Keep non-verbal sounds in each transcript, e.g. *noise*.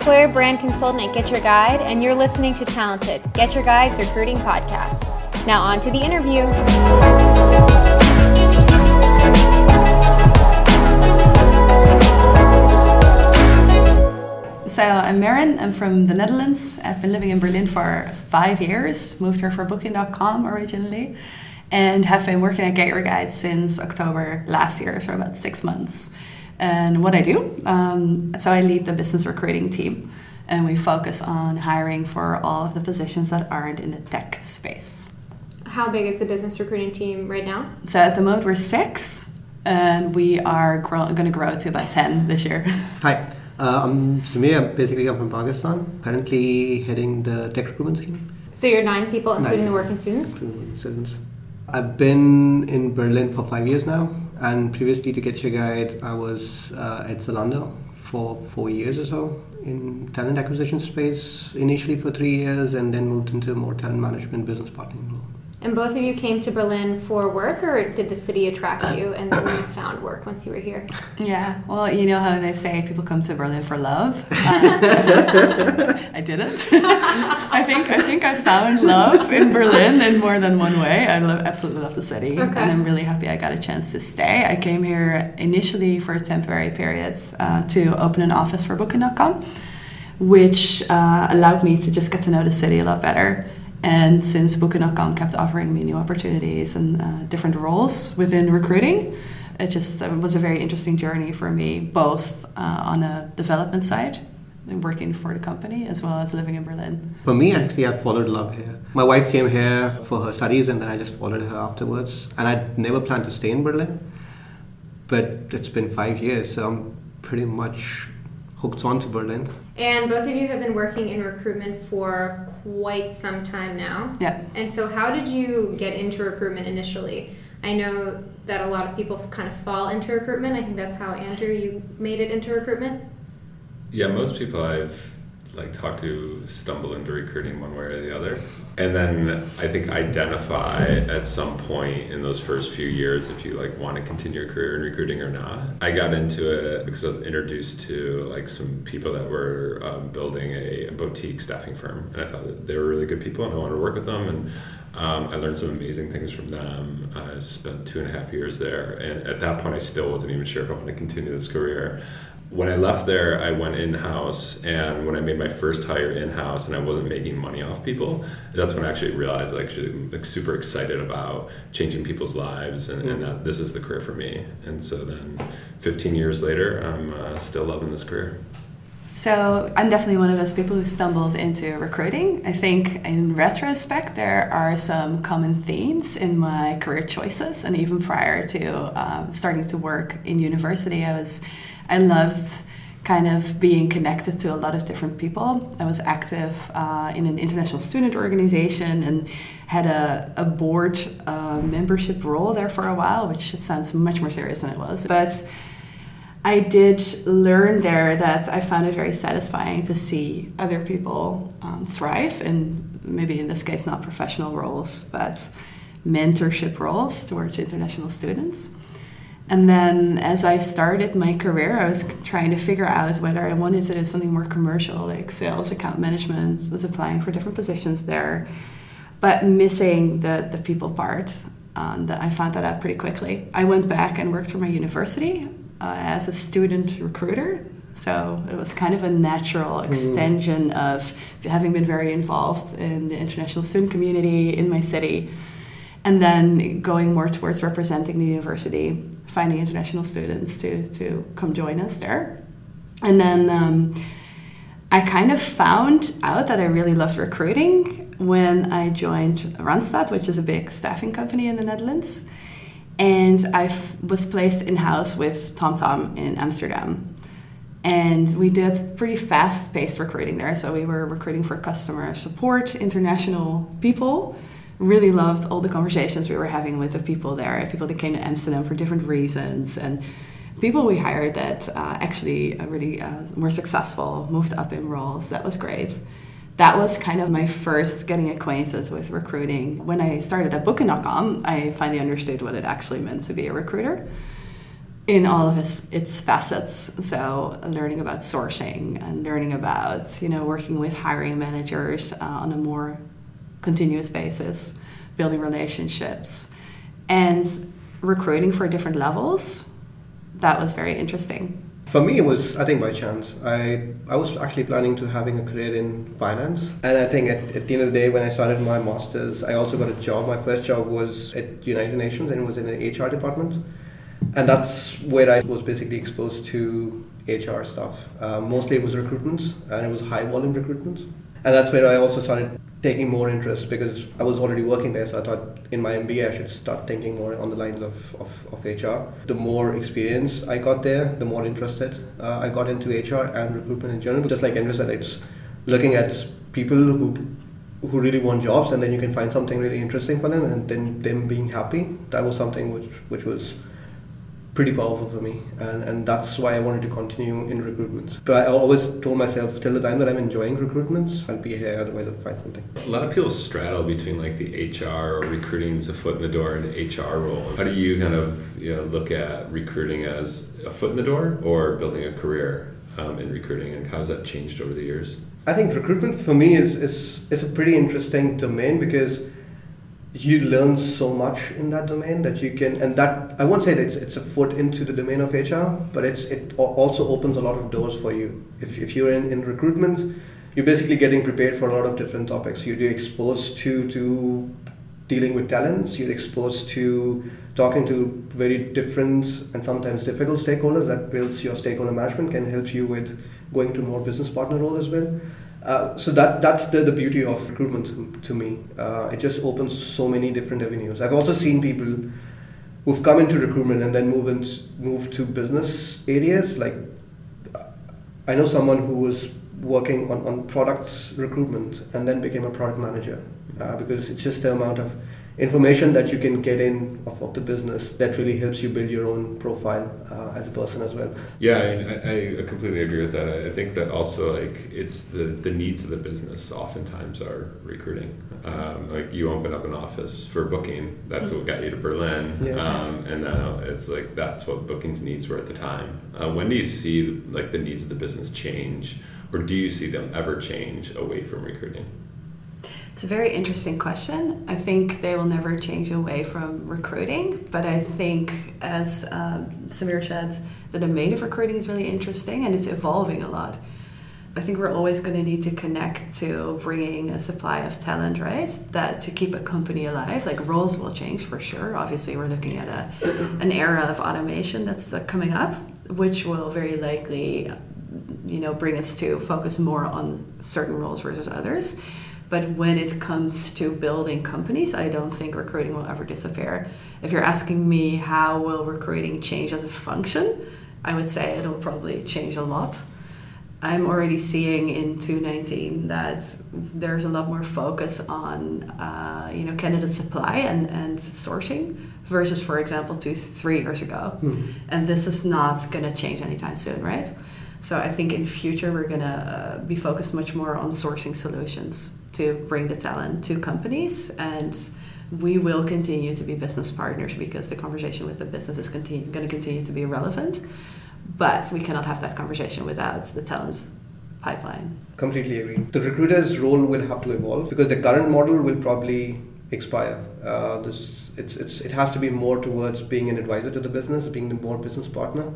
employer brand consultant at Get Your Guide, and you're listening to Talented, Get Your Guide's recruiting podcast. Now, on to the interview. So I'm Maren. I'm from the Netherlands. I've been living in Berlin for five years. Moved here for Booking.com originally, and have been working at Get Your Guide since October last year, so about six months. And what I do, um, so I lead the business recruiting team, and we focus on hiring for all of the positions that aren't in the tech space. How big is the business recruiting team right now? So at the moment we're six, and we are going to grow to about ten this year. *laughs* Hi. Uh, I'm Sameer. Basically, I'm from Pakistan. Currently heading the tech recruitment team. So you're nine people, including Nine. the working students. Including students. I've been in Berlin for five years now, and previously to Get Your Guide, I was uh, at Zalando for four years or so in talent acquisition space. Initially for three years, and then moved into more talent management, business partnering role. And both of you came to Berlin for work, or did the city attract you and then you *coughs* found work once you were here? Yeah, well, you know how they say people come to Berlin for love. Uh, *laughs* *laughs* I didn't. *laughs* I think I think I found love in Berlin in more than one way. I love, absolutely love the city, Okay. and I'm really happy I got a chance to stay. I came here initially for a temporary period uh, to open an office for Booking.com, which uh, allowed me to just get to know the city a lot better. And since Booking.com kept offering me new opportunities and uh, different roles within recruiting, it just uh, was a very interesting journey for me, both uh, on a development side, and working for the company, as well as living in Berlin. For me, actually, I followed love here. My wife came here for her studies, and then I just followed her afterwards. And I never planned to stay in Berlin, but it's been five years, so I'm pretty much hooked on to Berlin. And both of you have been working in recruitment for quite some time now. Yeah. And so, how did you get into recruitment initially? I know that a lot of people kind of fall into recruitment. I think that's how Andrew you made it into recruitment. Yeah, most people I've like talked to stumble into recruiting one way or the other, and then I think identify at some point in those first few years if you like want to continue your career in recruiting or not. I got into it because I was introduced to like some people that were um, building a, a boutique staffing firm, and I thought that they were really good people, and I wanted to work with them, and um, I learned some amazing things from them. I spent two and a half years there, and at that point, I still wasn't even sure if I wanted to continue this career when I left there, I went in house, and when I made my first hire in house, and I wasn't making money off people, that's when I actually realized I actually like super excited about changing people's lives, and, and that this is the career for me. And so then, 15 years later, I'm uh, still loving this career. So I'm definitely one of those people who stumbled into recruiting. I think in retrospect, there are some common themes in my career choices, and even prior to um, starting to work in university, I was, I loved kind of being connected to a lot of different people. I was active uh, in an international student organization and had a, a board uh, membership role there for a while, which sounds much more serious than it was, but. I did learn there that I found it very satisfying to see other people um, thrive, and maybe in this case, not professional roles, but mentorship roles towards international students. And then as I started my career, I was trying to figure out whether I wanted to do something more commercial, like sales, account management, was applying for different positions there, but missing the, the people part. And I found that out pretty quickly. I went back and worked for my university uh, as a student recruiter. So it was kind of a natural extension of having been very involved in the international student community in my city. And then going more towards representing the university, finding international students to, to come join us there. And then um, I kind of found out that I really loved recruiting when I joined Randstad, which is a big staffing company in the Netherlands and I was placed in house with TomTom in Amsterdam. And we did pretty fast paced recruiting there. So we were recruiting for customer support, international people. Really loved all the conversations we were having with the people there, people that came to Amsterdam for different reasons, and people we hired that uh, actually uh, really uh, were successful, moved up in roles. That was great that was kind of my first getting acquainted with recruiting. When I started at Booking.com, I finally understood what it actually meant to be a recruiter. in all of its, its facets. So learning about sourcing and learning about you know working with hiring managers uh, on a more continuous basis, building relationships, and recruiting for different levels. That was very interesting. For me, it was I think by chance. I I was actually planning to having a career in finance, and I think at, at the end of the day, when I started my masters, I also got a job. My first job was at United Nations, and it was in the HR department, and that's where I was basically exposed to HR stuff. Uh, mostly, it was recruitments, and it was high volume recruitments and that's where I also started taking more interest because I was already working there. So I thought in my MBA I should start thinking more on the lines of, of, of HR. The more experience I got there, the more interested uh, I got into HR and recruitment in general. Just like Andrew said, it's looking at people who who really want jobs and then you can find something really interesting for them and then them being happy. That was something which which was pretty powerful for me and, and that's why I wanted to continue in recruitment. But I always told myself till the time that I'm enjoying recruitment, I'll be here, otherwise I'll find something. A lot of people straddle between like the HR or recruiting's a foot in the door and the HR role. How do you kind of you know look at recruiting as a foot in the door or building a career um, in recruiting and how has that changed over the years? I think recruitment for me is, is, is a pretty interesting domain because you learn so much in that domain that you can and that i won't say that it's, it's a foot into the domain of hr but it's it also opens a lot of doors for you. If, if you're in, in recruitment you're basically getting prepared for a lot of different topics. You're exposed to to dealing with talents. You're exposed to talking to very different and sometimes difficult stakeholders that builds your stakeholder management can help you with going to more business partner role as well uh, so that that's the, the beauty of recruitment to, to me. Uh, it just opens so many different avenues. I've also seen people who've come into recruitment and then move in, move to business areas. Like I know someone who was working on, on products recruitment and then became a product manager uh, because it's just the amount of information that you can get in of, of the business that really helps you build your own profile uh, as a person as well. Yeah, I, I, completely agree with that. I think that also like it's the, the needs of the business oftentimes are recruiting. Um, like you open up an office for booking, that's what got you to Berlin, yeah. um, and now it's like that's what booking's needs were at the time. Uh, when do you see like the needs of the business change, or do you see them ever change away from recruiting? It's a very interesting question. I think they will never change away from recruiting, but I think, as um, Sameer said, the domain of recruiting is really interesting and it's evolving a lot. I think we're always going to need to connect to bringing a supply of talent, right? That to keep a company alive, like roles will change for sure. Obviously, we're looking at a an era of automation that's uh, coming up, which will very likely, you know, bring us to focus more on certain roles versus others. But when it comes to building companies, I don't think recruiting will ever disappear. If you're asking me how will recruiting change as a function, I would say it'll probably change a lot. I'm already seeing in 2019 that there's a lot more focus on uh, you know candidate supply and, and sourcing versus, for example, two three years ago. Mm. And this is not going to change anytime soon, right? So I think in future we're going to uh, be focused much more on sourcing solutions to bring the talent to companies. And we will continue to be business partners because the conversation with the business is continue, going to continue to be relevant. But we cannot have that conversation without the talent pipeline. Completely agree. The recruiter's role will have to evolve because the current model will probably expire. Uh, this, it's, it's, it has to be more towards being an advisor to the business being the more business partner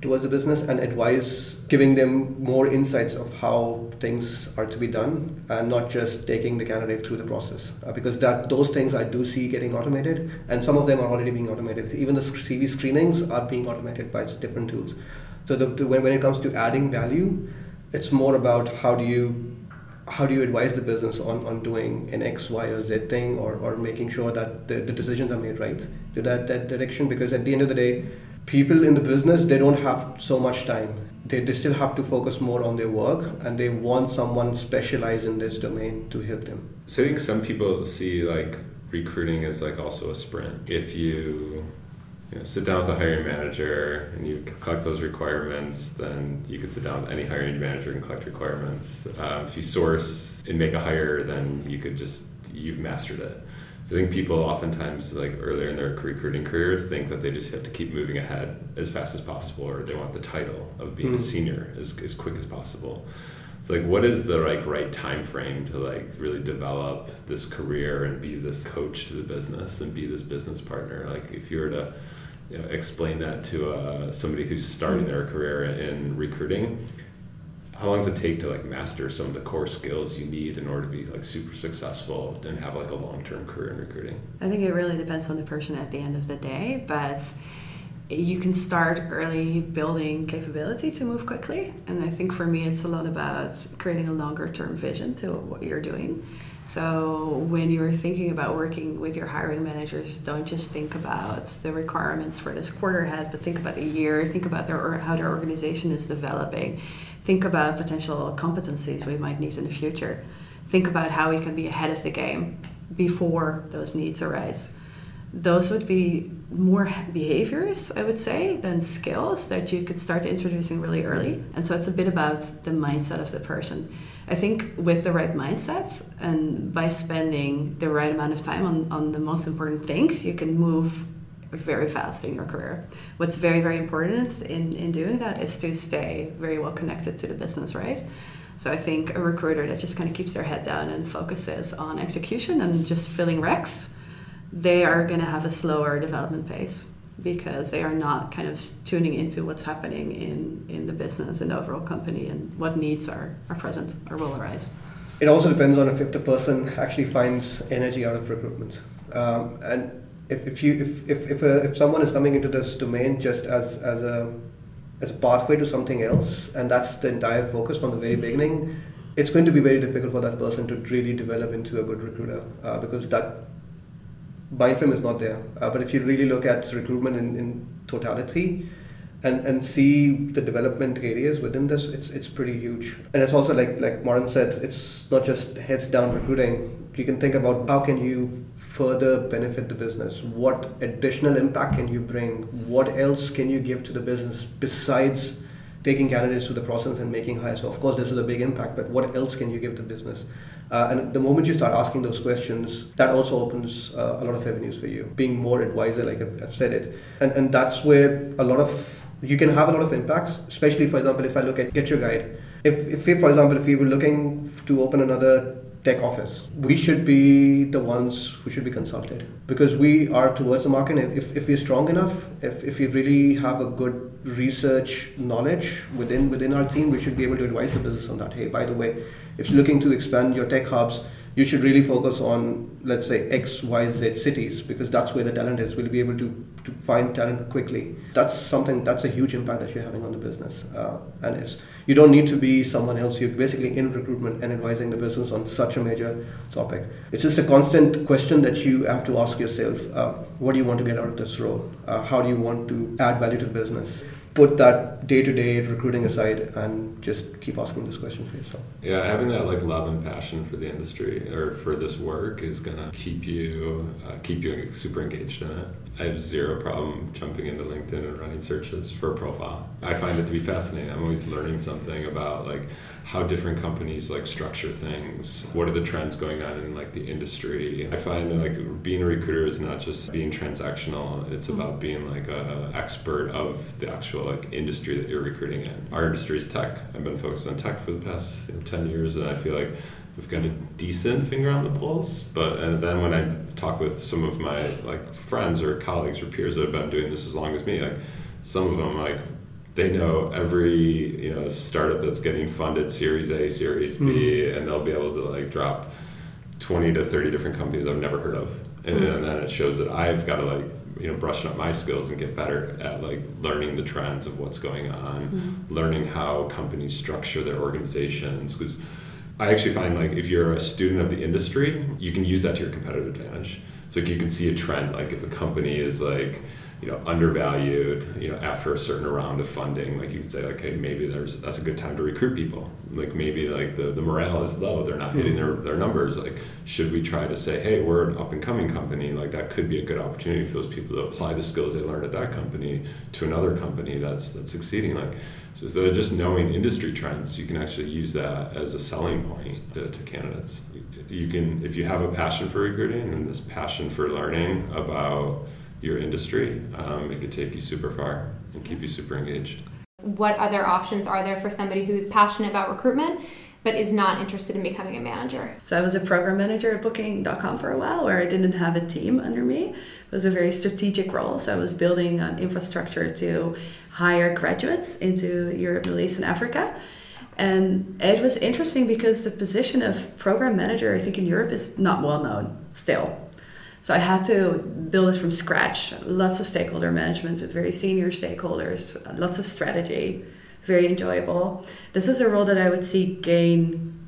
towards the business and advise, giving them more insights of how things are to be done, and not just taking the candidate through the process. Uh, because that those things I do see getting automated, and some of them are already being automated. Even the CV screenings are being automated by different tools. So the, the, when, when it comes to adding value, it's more about how do you how do you advise the business on, on doing an X, Y, or Z thing, or, or making sure that the, the decisions are made right to that, that direction? Because at the end of the day, people in the business they don't have so much time they, they still have to focus more on their work and they want someone specialized in this domain to help them so i think some people see like recruiting as like also a sprint if you you know, sit down with the hiring manager and you collect those requirements, then you could sit down with any hiring manager and collect requirements. Uh, if you source and make a hire, then you could just you've mastered it. So I think people oftentimes, like earlier in their recruiting career, think that they just have to keep moving ahead as fast as possible, or they want the title of being a Mhm. senior as, as quick as possible. It's like, what is the like right time frame to like really develop this career and be this coach to the business and be this business partner? Like, if you were to you know, explain that to uh, somebody who's starting their career in recruiting, how long does it take to like master some of the core skills you need in order to be like super successful and have like a long-term career in recruiting I think it really depends on the person at the end of the day, but you can start early building capability to move quickly. And I think for me, it's a lot about creating a longer term vision to what you're doing. So when you're thinking about working with your hiring managers, don't just think about the requirements for this quarter ahead, but think about the year, think about their, how their organization is developing, think about potential competencies we might need in the future, think about how we can be ahead of the game before those needs arise. Those would be more behaviors, I would say, than skills that you could start introducing really early. And so it's a bit about the mindset of the person. I think with the right mindsets and by spending the right amount of time on, on the most important things, you can move very fast in your career. What's very, very important in, in doing that is to stay very well connected to the business, right? So I think a recruiter that just kind of keeps their head down and focuses on execution and just filling recs, they are going to have a slower development pace because they are not kind of tuning into what's happening in, in the business and the overall company and what needs are, are present or will arise. It also depends on if, the person actually finds energy out of recruitment. Um, and if, if you if if if, uh, if someone is coming into this domain just as as a as a pathway to something else, and that's the entire focus from the very beginning, it's going to be very difficult for that person to really develop into a good recruiter uh, because that mind frame is not there. Uh, but if you really look at recruitment in, in totality, and, and see the development areas within this, it's it's pretty huge. And it's also like like Maren said, it's not just heads down recruiting. You can think about how can you further benefit the business? What additional impact can you bring? What else can you give to the business besides taking candidates through the process and making hires? So of course this is a big impact, but what else can you give the business? Uh, and the moment you start asking those questions, that also opens uh, a lot of avenues for you. Being more advisor, like I've, I've said it, and and that's where a lot of you can have a lot of impacts, especially for example, if I look at Get Your Guide. If, if we, for example, if we were looking to open another tech office, we should be the ones who should be consulted because we are towards the market. If, if we're strong enough, if, if we really have a good research knowledge within within our team, we should be able to advise the business on that. Hey, by the way, if you're looking to expand your tech hubs, you should really focus on, let's say, X, Y, Z cities because that's where the talent is. We'll be able to, to find talent quickly. That's something, that's a huge impact that you're having on the business. Uh, and it's, you don't need to be someone else. You're basically in recruitment and advising the business on such a major topic. It's just a constant question that you have to ask yourself uh, what do you want to get out of this role? Uh, how do you want to add value to the business? Put that day-to-day recruiting aside and just keep asking this question for yourself. Yeah having that like love and passion for the industry or for this work is gonna keep you uh, keep you super engaged in it i have zero problem jumping into linkedin and running searches for a profile. I find it to be fascinating. I'm always learning something about like how different companies like structure things. What are the trends going on in like the industry? I find that like being a recruiter is not just being transactional. It's mm-hmm. about being like a expert of the actual like industry that you're recruiting in. Our industry is tech. I've been focused on tech for the past you know, 10 years and i feel like we've got a decent finger on the pulse but and then when i talk with some of my like friends or colleagues or peers that have been doing this as long as me like some of them like they know every you know startup that's getting funded series a series b mm-hmm. and they'll be able to like drop 20 to 30 different companies i've never heard of and, mm-hmm. and then it shows that i've got to like you know brushing up my skills and get better at like learning the trends of what's going on mm-hmm. learning how companies structure their organizations because i actually find like if you're a student of the industry you can use that to your competitive advantage. So like, you can see a trend like if a company is like you know undervalued you know after a certain round of funding like you could say okay maybe there's that's a good time to recruit people. Like maybe like the, the morale is low. They're not hitting hmm. their, their numbers. Like should we try to say hey we're an up and coming company? Like that could be a good opportunity for those people to apply the skills they learned at that company to another company that's that's succeeding. Like so instead of just knowing industry trends you can actually use that as a selling point to, to candidates. You can if you have a passion for recruiting and this passion for learning about your industry, um, it could take you super far and keep you super engaged. What other options are there for somebody who's passionate about recruitment but is not interested in becoming a manager? So I was a program manager at Booking.com for a while where I didn't have a team under me. It was a very strategic role. So I was building an infrastructure to hire graduates into Europe, Middle East, and Africa. And it was interesting because the position of program manager, I think in Europe, is not well known still. So I had to build it from scratch. Lots of stakeholder management with very senior stakeholders, lots of strategy, very enjoyable. This is a role that I would see gain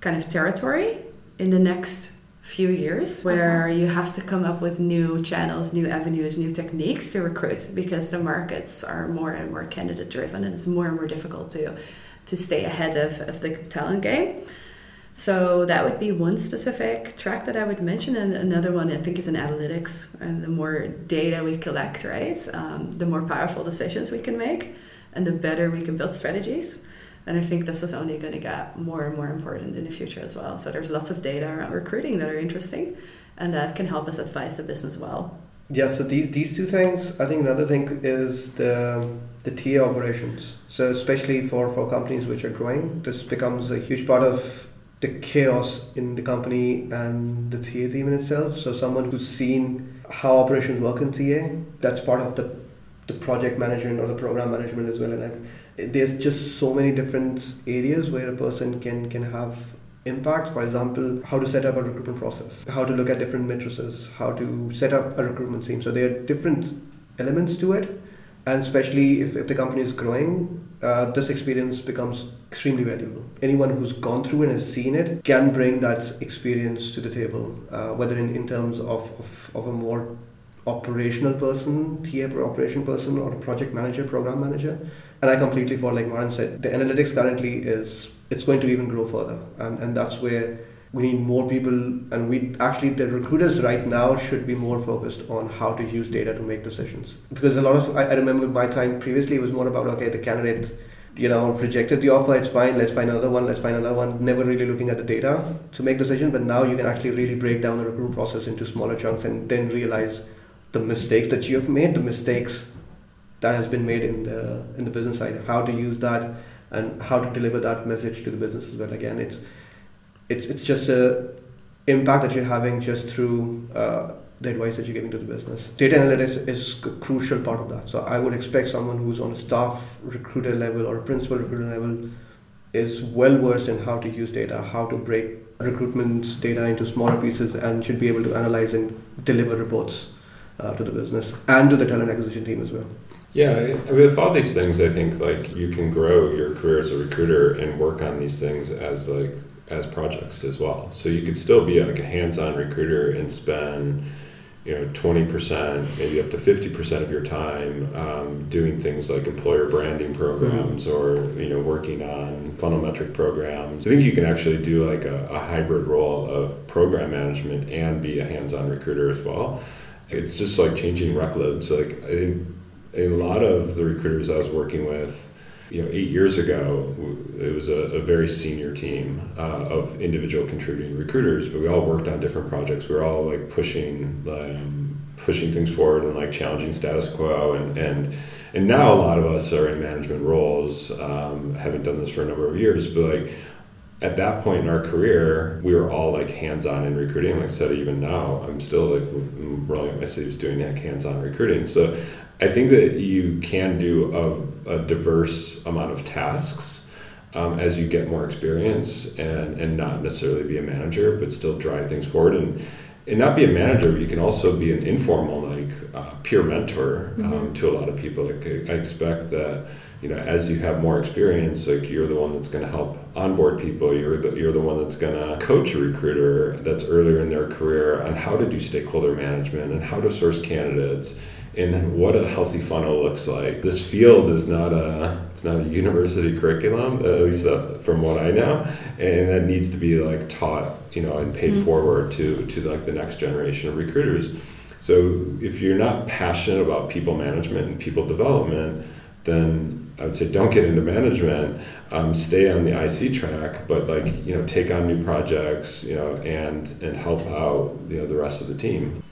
kind of territory in the next few years where uh-huh. you have to come up with new channels, new avenues, new techniques to recruit because the markets are more and more candidate driven and it's more and more difficult to to stay ahead of, of the talent game. So that would be one specific track that I would mention, and another one I think is in analytics. And the more data we collect, right, um, the more powerful decisions we can make, and the better we can build strategies. And I think this is only going to get more and more important in the future as well. So there's lots of data around recruiting that are interesting, and that can help us advise the business well. Yeah. So these these two things. I think another thing is the the TA operations. So especially for for companies which are growing, this becomes a huge part of the chaos in the company and the TA team in itself. So someone who's seen how operations work in TA, that's part of the the project management or the program management as well. And I've, there's just so many different areas where a person can can have impact. For example, how to set up a recruitment process, how to look at different matrices, how to set up a recruitment team. So there are different elements to it and especially if, if the company is growing, uh, this experience becomes extremely valuable. Anyone who's gone through and has seen it can bring that experience to the table, uh, whether in, in terms of, of, of a more operational person, TA operation person, or a project manager, program manager. And I completely fall like Maren said, the analytics currently is it's going to even grow further, and and that's where we need more people and we actually the recruiters right now should be more focused on how to use data to make decisions. Because a lot of I, I remember my time previously it was more about okay the candidate you know rejected the offer it's fine let's find another one let's find another one never really looking at the data to make decisions but now you can actually really break down the recruitment process into smaller chunks and then realize the mistakes that you have made the mistakes that has been made in the in the business side how to use that and how to deliver that message to the business as well. Again it's it's it's just a impact that you're having just through uh, the advice that you're giving to the business. Data analytics is a crucial part of that. So I would expect someone who's on a staff recruiter level or a principal recruiter level is well versed in how to use data, how to break recruitment data into smaller pieces, and should be able to analyze and deliver reports uh, to the business and to the talent acquisition team as well. Yeah, with all these things, I think like you can grow your career as a recruiter and work on these things as like as projects as well. So you could still be like a hands-on recruiter and spend, you know, twenty percent, maybe up to fifty percent of your time um, doing things like employer branding programs mm-hmm. or you know working on funnel metric programs. I think you can actually do like a, a hybrid role of program management and be a hands-on recruiter as well. It's just like changing workloads. Like I think a lot of the recruiters I was working with you know, eight years ago, it was a, a very senior team uh, of individual contributing recruiters, but we all worked on different projects. We were all like pushing, um, pushing things forward and like challenging status quo. And, and, and now a lot of us are in management roles, um, haven't done this for a number of years, but like at that point in our career, we were all like hands-on in recruiting. Like I said, even now, I'm still like rolling up my sleeves doing that hands-on recruiting. So I think that you can do a, a diverse amount of tasks um, as you get more experience and, and not necessarily be a manager, but still drive things forward. And, and not be a manager, but you can also be an informal, like uh, peer mentor um, mm-hmm. to a lot of people. Like I expect that you know, as you have more experience, like you're the one that's going to help onboard people. You're the you're the one that's going to coach a recruiter that's earlier in their career on how to do stakeholder management and how to source candidates and what a healthy funnel looks like. This field is not a it's not a university curriculum, at least uh, from what I know, and that needs to be like taught, you know, and paid mm-hmm. forward to to like the next generation of recruiters. So if you're not passionate about people management and people development, then I would say don't get into management, um, stay on the IC track, but like you know take on new projects, you know, and and help out you know the rest of the team.